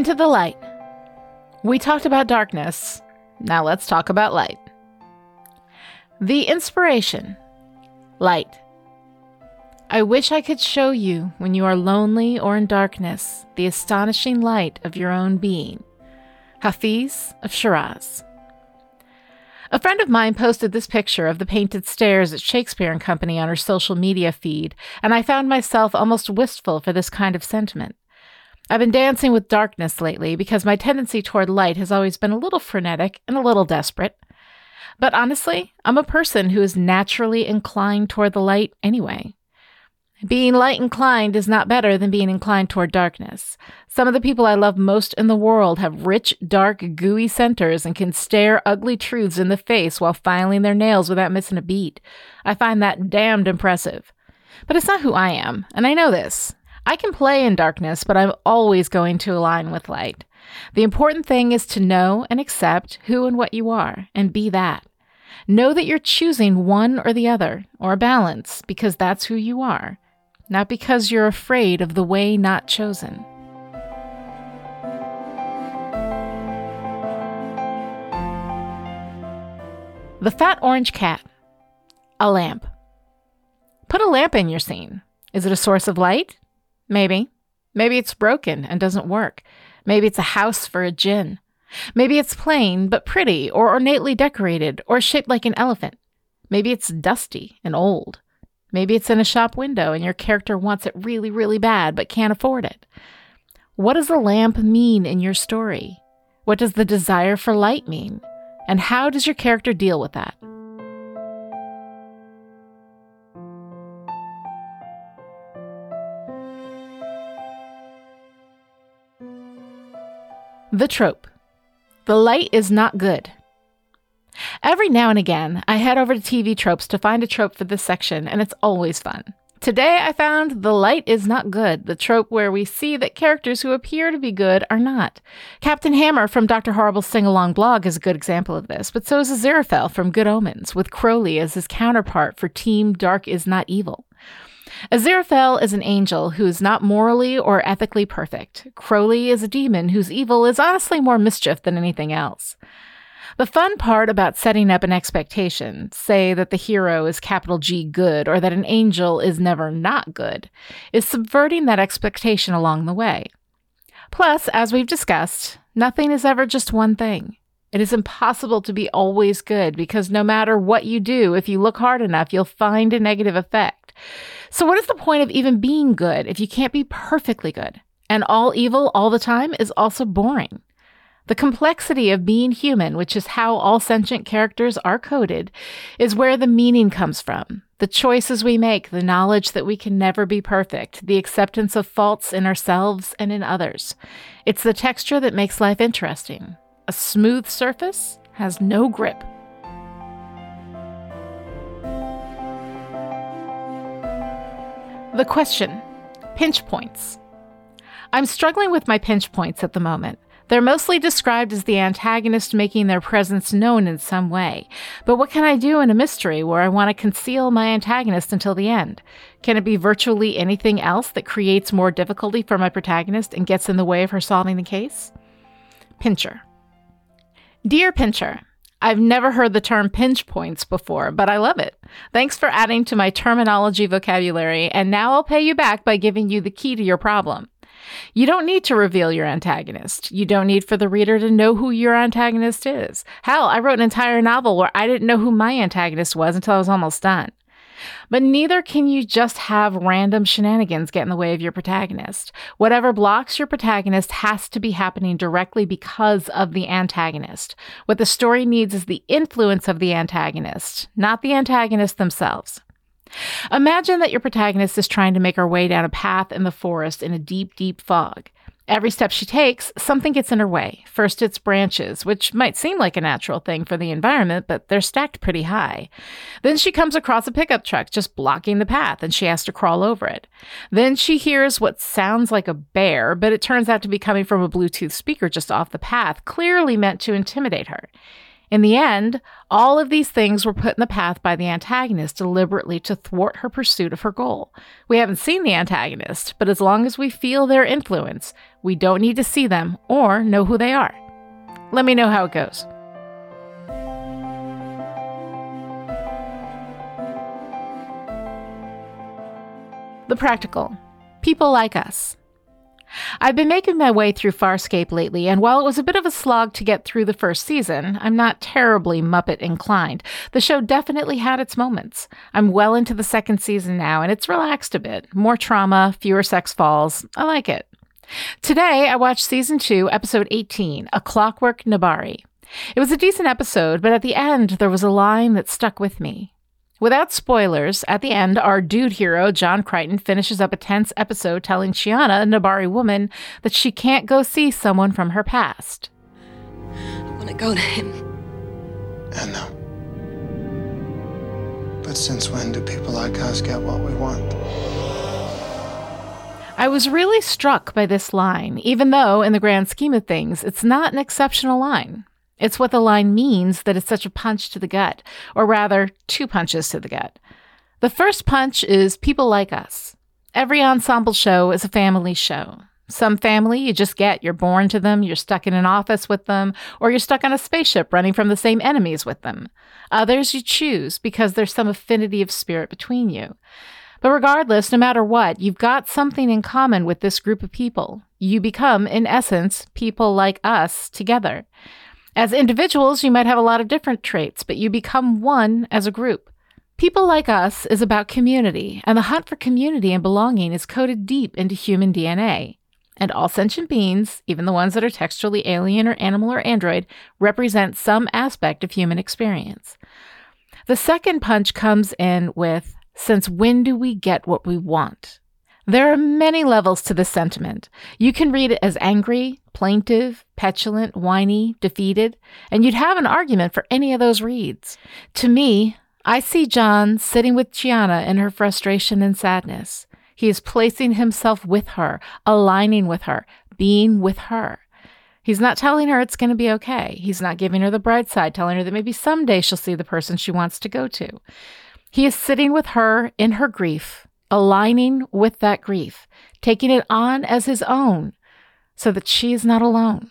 Into the light. We talked about darkness. Now let's talk about light. The inspiration. Light. I wish I could show you, when you are lonely or in darkness, the astonishing light of your own being. Hafiz of Shiraz. A friend of mine posted this picture of the painted stairs at Shakespeare and Company on her social media feed, and I found myself almost wistful for this kind of sentiment. I've been dancing with darkness lately because my tendency toward light has always been a little frenetic and a little desperate. But honestly, I'm a person who is naturally inclined toward the light anyway. Being light inclined is not better than being inclined toward darkness. Some of the people I love most in the world have rich, dark, gooey centers and can stare ugly truths in the face while filing their nails without missing a beat. I find that damned impressive. But it's not who I am, and I know this. I can play in darkness, but I'm always going to align with light. The important thing is to know and accept who and what you are, and be that. Know that you're choosing one or the other, or a balance, because that's who you are not because you're afraid of the way not chosen. The Fat Orange Cat. A lamp. Put a lamp in your scene. Is it a source of light? Maybe. Maybe it's broken and doesn't work. Maybe it's a house for a gin. Maybe it's plain but pretty or ornately decorated or shaped like an elephant. Maybe it's dusty and old. Maybe it's in a shop window and your character wants it really, really bad but can't afford it. What does the lamp mean in your story? What does the desire for light mean? And how does your character deal with that? The trope. The light is not good. Every now and again, I head over to TV tropes to find a trope for this section, and it's always fun. Today, I found The Light is Not Good, the trope where we see that characters who appear to be good are not. Captain Hammer from Dr. Horrible's Sing Along blog is a good example of this, but so is Aziraphale from Good Omens, with Crowley as his counterpart for Team Dark is Not Evil. Aziraphale is an angel who is not morally or ethically perfect. Crowley is a demon whose evil is honestly more mischief than anything else. The fun part about setting up an expectation, say that the hero is capital G good or that an angel is never not good, is subverting that expectation along the way. Plus, as we've discussed, nothing is ever just one thing. It is impossible to be always good because no matter what you do, if you look hard enough, you'll find a negative effect. So, what is the point of even being good if you can't be perfectly good? And all evil all the time is also boring. The complexity of being human, which is how all sentient characters are coded, is where the meaning comes from. The choices we make, the knowledge that we can never be perfect, the acceptance of faults in ourselves and in others. It's the texture that makes life interesting. A smooth surface has no grip. The question Pinch points. I'm struggling with my pinch points at the moment. They're mostly described as the antagonist making their presence known in some way. But what can I do in a mystery where I want to conceal my antagonist until the end? Can it be virtually anything else that creates more difficulty for my protagonist and gets in the way of her solving the case? Pincher. Dear Pincher, I've never heard the term pinch points before, but I love it. Thanks for adding to my terminology vocabulary, and now I'll pay you back by giving you the key to your problem. You don't need to reveal your antagonist. You don't need for the reader to know who your antagonist is. Hell, I wrote an entire novel where I didn't know who my antagonist was until I was almost done. But neither can you just have random shenanigans get in the way of your protagonist. Whatever blocks your protagonist has to be happening directly because of the antagonist. What the story needs is the influence of the antagonist, not the antagonist themselves. Imagine that your protagonist is trying to make her way down a path in the forest in a deep, deep fog. Every step she takes, something gets in her way. First, it's branches, which might seem like a natural thing for the environment, but they're stacked pretty high. Then she comes across a pickup truck just blocking the path, and she has to crawl over it. Then she hears what sounds like a bear, but it turns out to be coming from a Bluetooth speaker just off the path, clearly meant to intimidate her. In the end, all of these things were put in the path by the antagonist deliberately to thwart her pursuit of her goal. We haven't seen the antagonist, but as long as we feel their influence, We don't need to see them or know who they are. Let me know how it goes. The practical. People like us. I've been making my way through Farscape lately, and while it was a bit of a slog to get through the first season, I'm not terribly Muppet inclined. The show definitely had its moments. I'm well into the second season now, and it's relaxed a bit. More trauma, fewer sex falls. I like it. Today, I watched season 2, episode 18, A Clockwork Nebari. It was a decent episode, but at the end, there was a line that stuck with me. Without spoilers, at the end, our dude hero, John Crichton, finishes up a tense episode telling Chiana, a Nebari woman, that she can't go see someone from her past. I want to go to him. I know. But since when do people like us get what we want? I was really struck by this line, even though, in the grand scheme of things, it's not an exceptional line. It's what the line means that it's such a punch to the gut, or rather, two punches to the gut. The first punch is people like us. Every ensemble show is a family show. Some family you just get, you're born to them, you're stuck in an office with them, or you're stuck on a spaceship running from the same enemies with them. Others you choose because there's some affinity of spirit between you. But regardless, no matter what, you've got something in common with this group of people. You become, in essence, people like us together. As individuals, you might have a lot of different traits, but you become one as a group. People Like Us is about community, and the hunt for community and belonging is coded deep into human DNA. And all sentient beings, even the ones that are textually alien or animal or android, represent some aspect of human experience. The second punch comes in with Since when do we get what we want? There are many levels to this sentiment. You can read it as angry, plaintive, petulant, whiny, defeated, and you'd have an argument for any of those reads. To me, I see John sitting with Chiana in her frustration and sadness. He is placing himself with her, aligning with her, being with her. He's not telling her it's going to be okay. He's not giving her the bright side, telling her that maybe someday she'll see the person she wants to go to. He is sitting with her in her grief, aligning with that grief, taking it on as his own so that she is not alone.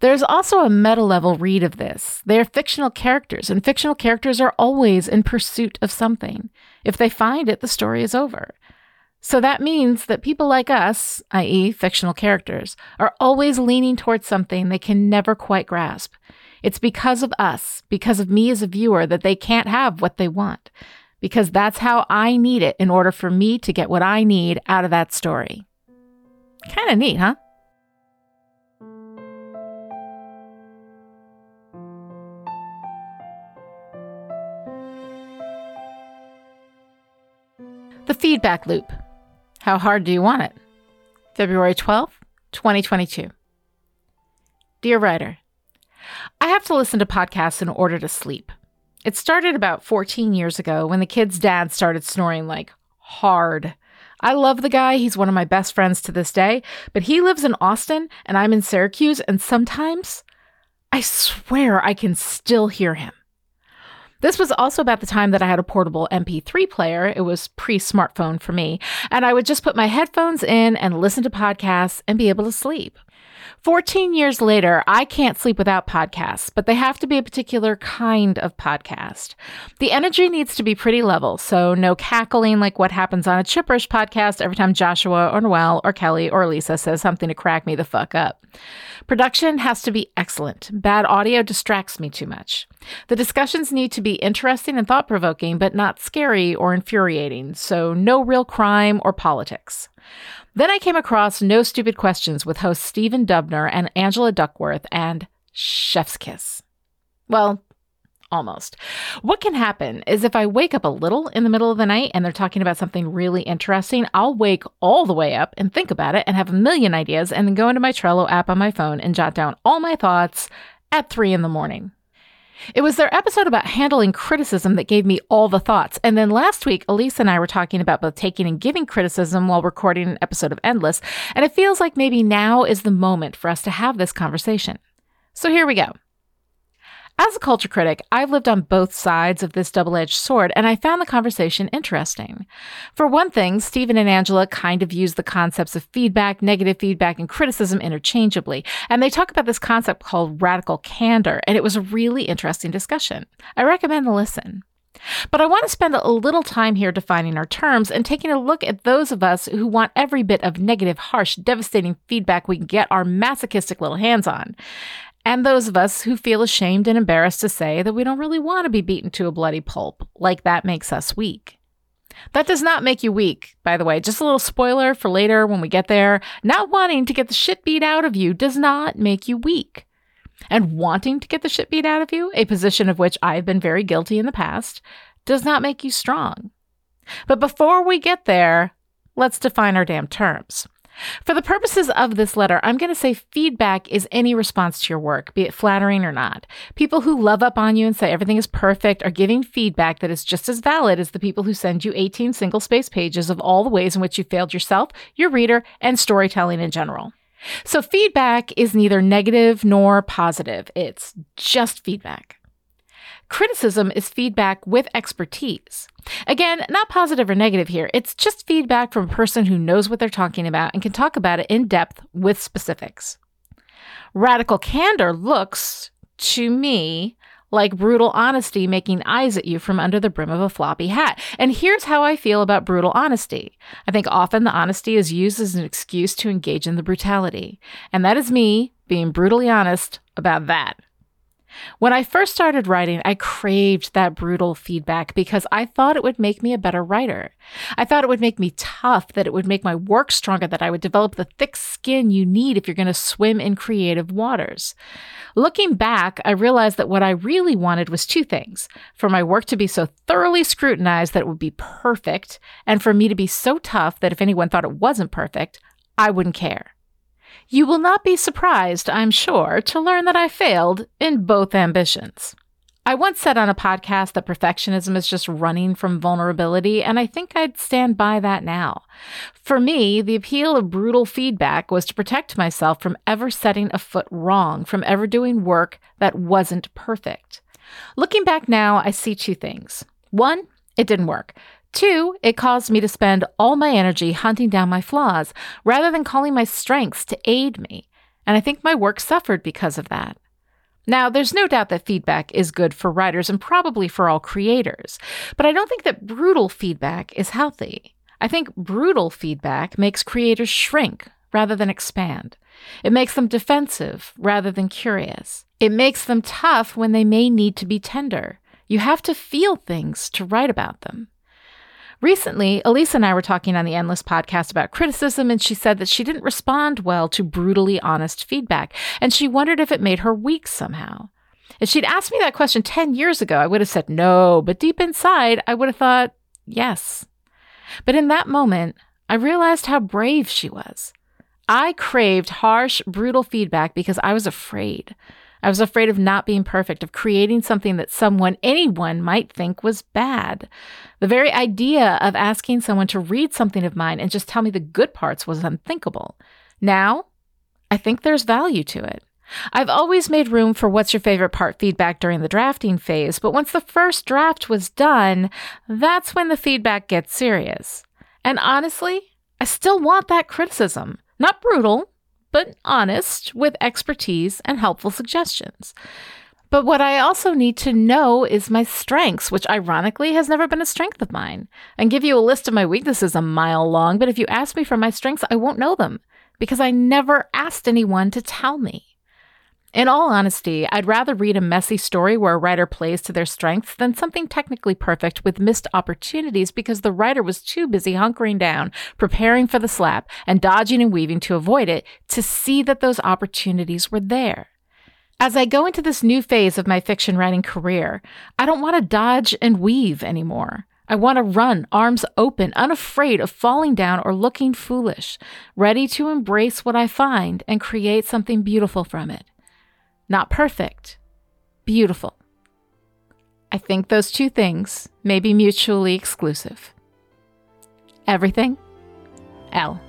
There's also a meta level read of this. They are fictional characters, and fictional characters are always in pursuit of something. If they find it, the story is over. So that means that people like us, i.e., fictional characters, are always leaning towards something they can never quite grasp. It's because of us, because of me as a viewer, that they can't have what they want because that's how I need it in order for me to get what I need out of that story. Kind of neat, huh? The feedback loop. How hard do you want it? February 12th, 2022. Dear writer, I have to listen to podcasts in order to sleep. It started about 14 years ago when the kid's dad started snoring like hard. I love the guy. He's one of my best friends to this day, but he lives in Austin and I'm in Syracuse, and sometimes I swear I can still hear him. This was also about the time that I had a portable MP3 player. It was pre smartphone for me. And I would just put my headphones in and listen to podcasts and be able to sleep. 14 years later, I can't sleep without podcasts, but they have to be a particular kind of podcast. The energy needs to be pretty level, so no cackling like what happens on a Chipperish podcast every time Joshua or Noel or Kelly or Lisa says something to crack me the fuck up. Production has to be excellent. Bad audio distracts me too much. The discussions need to be interesting and thought provoking, but not scary or infuriating, so no real crime or politics. Then I came across No Stupid Questions with hosts Stephen Dubner and Angela Duckworth and Chef's Kiss. Well, almost. What can happen is if I wake up a little in the middle of the night and they're talking about something really interesting, I'll wake all the way up and think about it and have a million ideas and then go into my Trello app on my phone and jot down all my thoughts at three in the morning. It was their episode about handling criticism that gave me all the thoughts. And then last week, Elise and I were talking about both taking and giving criticism while recording an episode of Endless. And it feels like maybe now is the moment for us to have this conversation. So here we go. As a culture critic, I've lived on both sides of this double edged sword, and I found the conversation interesting. For one thing, Stephen and Angela kind of use the concepts of feedback, negative feedback, and criticism interchangeably, and they talk about this concept called radical candor, and it was a really interesting discussion. I recommend a listen. But I want to spend a little time here defining our terms and taking a look at those of us who want every bit of negative, harsh, devastating feedback we can get our masochistic little hands on and those of us who feel ashamed and embarrassed to say that we don't really want to be beaten to a bloody pulp, like that makes us weak. That does not make you weak, by the way. Just a little spoiler for later when we get there. Not wanting to get the shit beat out of you does not make you weak. And wanting to get the shit beat out of you, a position of which I've been very guilty in the past, does not make you strong. But before we get there, let's define our damn terms. For the purposes of this letter, I'm going to say feedback is any response to your work, be it flattering or not. People who love up on you and say everything is perfect are giving feedback that is just as valid as the people who send you 18 single space pages of all the ways in which you failed yourself, your reader, and storytelling in general. So, feedback is neither negative nor positive, it's just feedback. Criticism is feedback with expertise. Again, not positive or negative here. It's just feedback from a person who knows what they're talking about and can talk about it in depth with specifics. Radical candor looks, to me, like brutal honesty making eyes at you from under the brim of a floppy hat. And here's how I feel about brutal honesty. I think often the honesty is used as an excuse to engage in the brutality. And that is me being brutally honest about that. When I first started writing, I craved that brutal feedback because I thought it would make me a better writer. I thought it would make me tough, that it would make my work stronger, that I would develop the thick skin you need if you're going to swim in creative waters. Looking back, I realized that what I really wanted was two things for my work to be so thoroughly scrutinized that it would be perfect, and for me to be so tough that if anyone thought it wasn't perfect, I wouldn't care. You will not be surprised, I'm sure, to learn that I failed in both ambitions. I once said on a podcast that perfectionism is just running from vulnerability, and I think I'd stand by that now. For me, the appeal of brutal feedback was to protect myself from ever setting a foot wrong, from ever doing work that wasn't perfect. Looking back now, I see two things. One, it didn't work. Two, it caused me to spend all my energy hunting down my flaws rather than calling my strengths to aid me. And I think my work suffered because of that. Now, there's no doubt that feedback is good for writers and probably for all creators, but I don't think that brutal feedback is healthy. I think brutal feedback makes creators shrink rather than expand. It makes them defensive rather than curious. It makes them tough when they may need to be tender. You have to feel things to write about them. Recently, Elisa and I were talking on the Endless podcast about criticism, and she said that she didn't respond well to brutally honest feedback, and she wondered if it made her weak somehow. If she'd asked me that question 10 years ago, I would have said no, but deep inside, I would have thought yes. But in that moment, I realized how brave she was. I craved harsh, brutal feedback because I was afraid. I was afraid of not being perfect, of creating something that someone, anyone, might think was bad. The very idea of asking someone to read something of mine and just tell me the good parts was unthinkable. Now, I think there's value to it. I've always made room for what's your favorite part feedback during the drafting phase, but once the first draft was done, that's when the feedback gets serious. And honestly, I still want that criticism. Not brutal, but honest with expertise and helpful suggestions. But what I also need to know is my strengths, which ironically has never been a strength of mine. And give you a list of my weaknesses a mile long, but if you ask me for my strengths, I won't know them because I never asked anyone to tell me. In all honesty, I'd rather read a messy story where a writer plays to their strengths than something technically perfect with missed opportunities because the writer was too busy hunkering down, preparing for the slap, and dodging and weaving to avoid it to see that those opportunities were there. As I go into this new phase of my fiction writing career, I don't want to dodge and weave anymore. I want to run, arms open, unafraid of falling down or looking foolish, ready to embrace what I find and create something beautiful from it. Not perfect, beautiful. I think those two things may be mutually exclusive. Everything, Elle.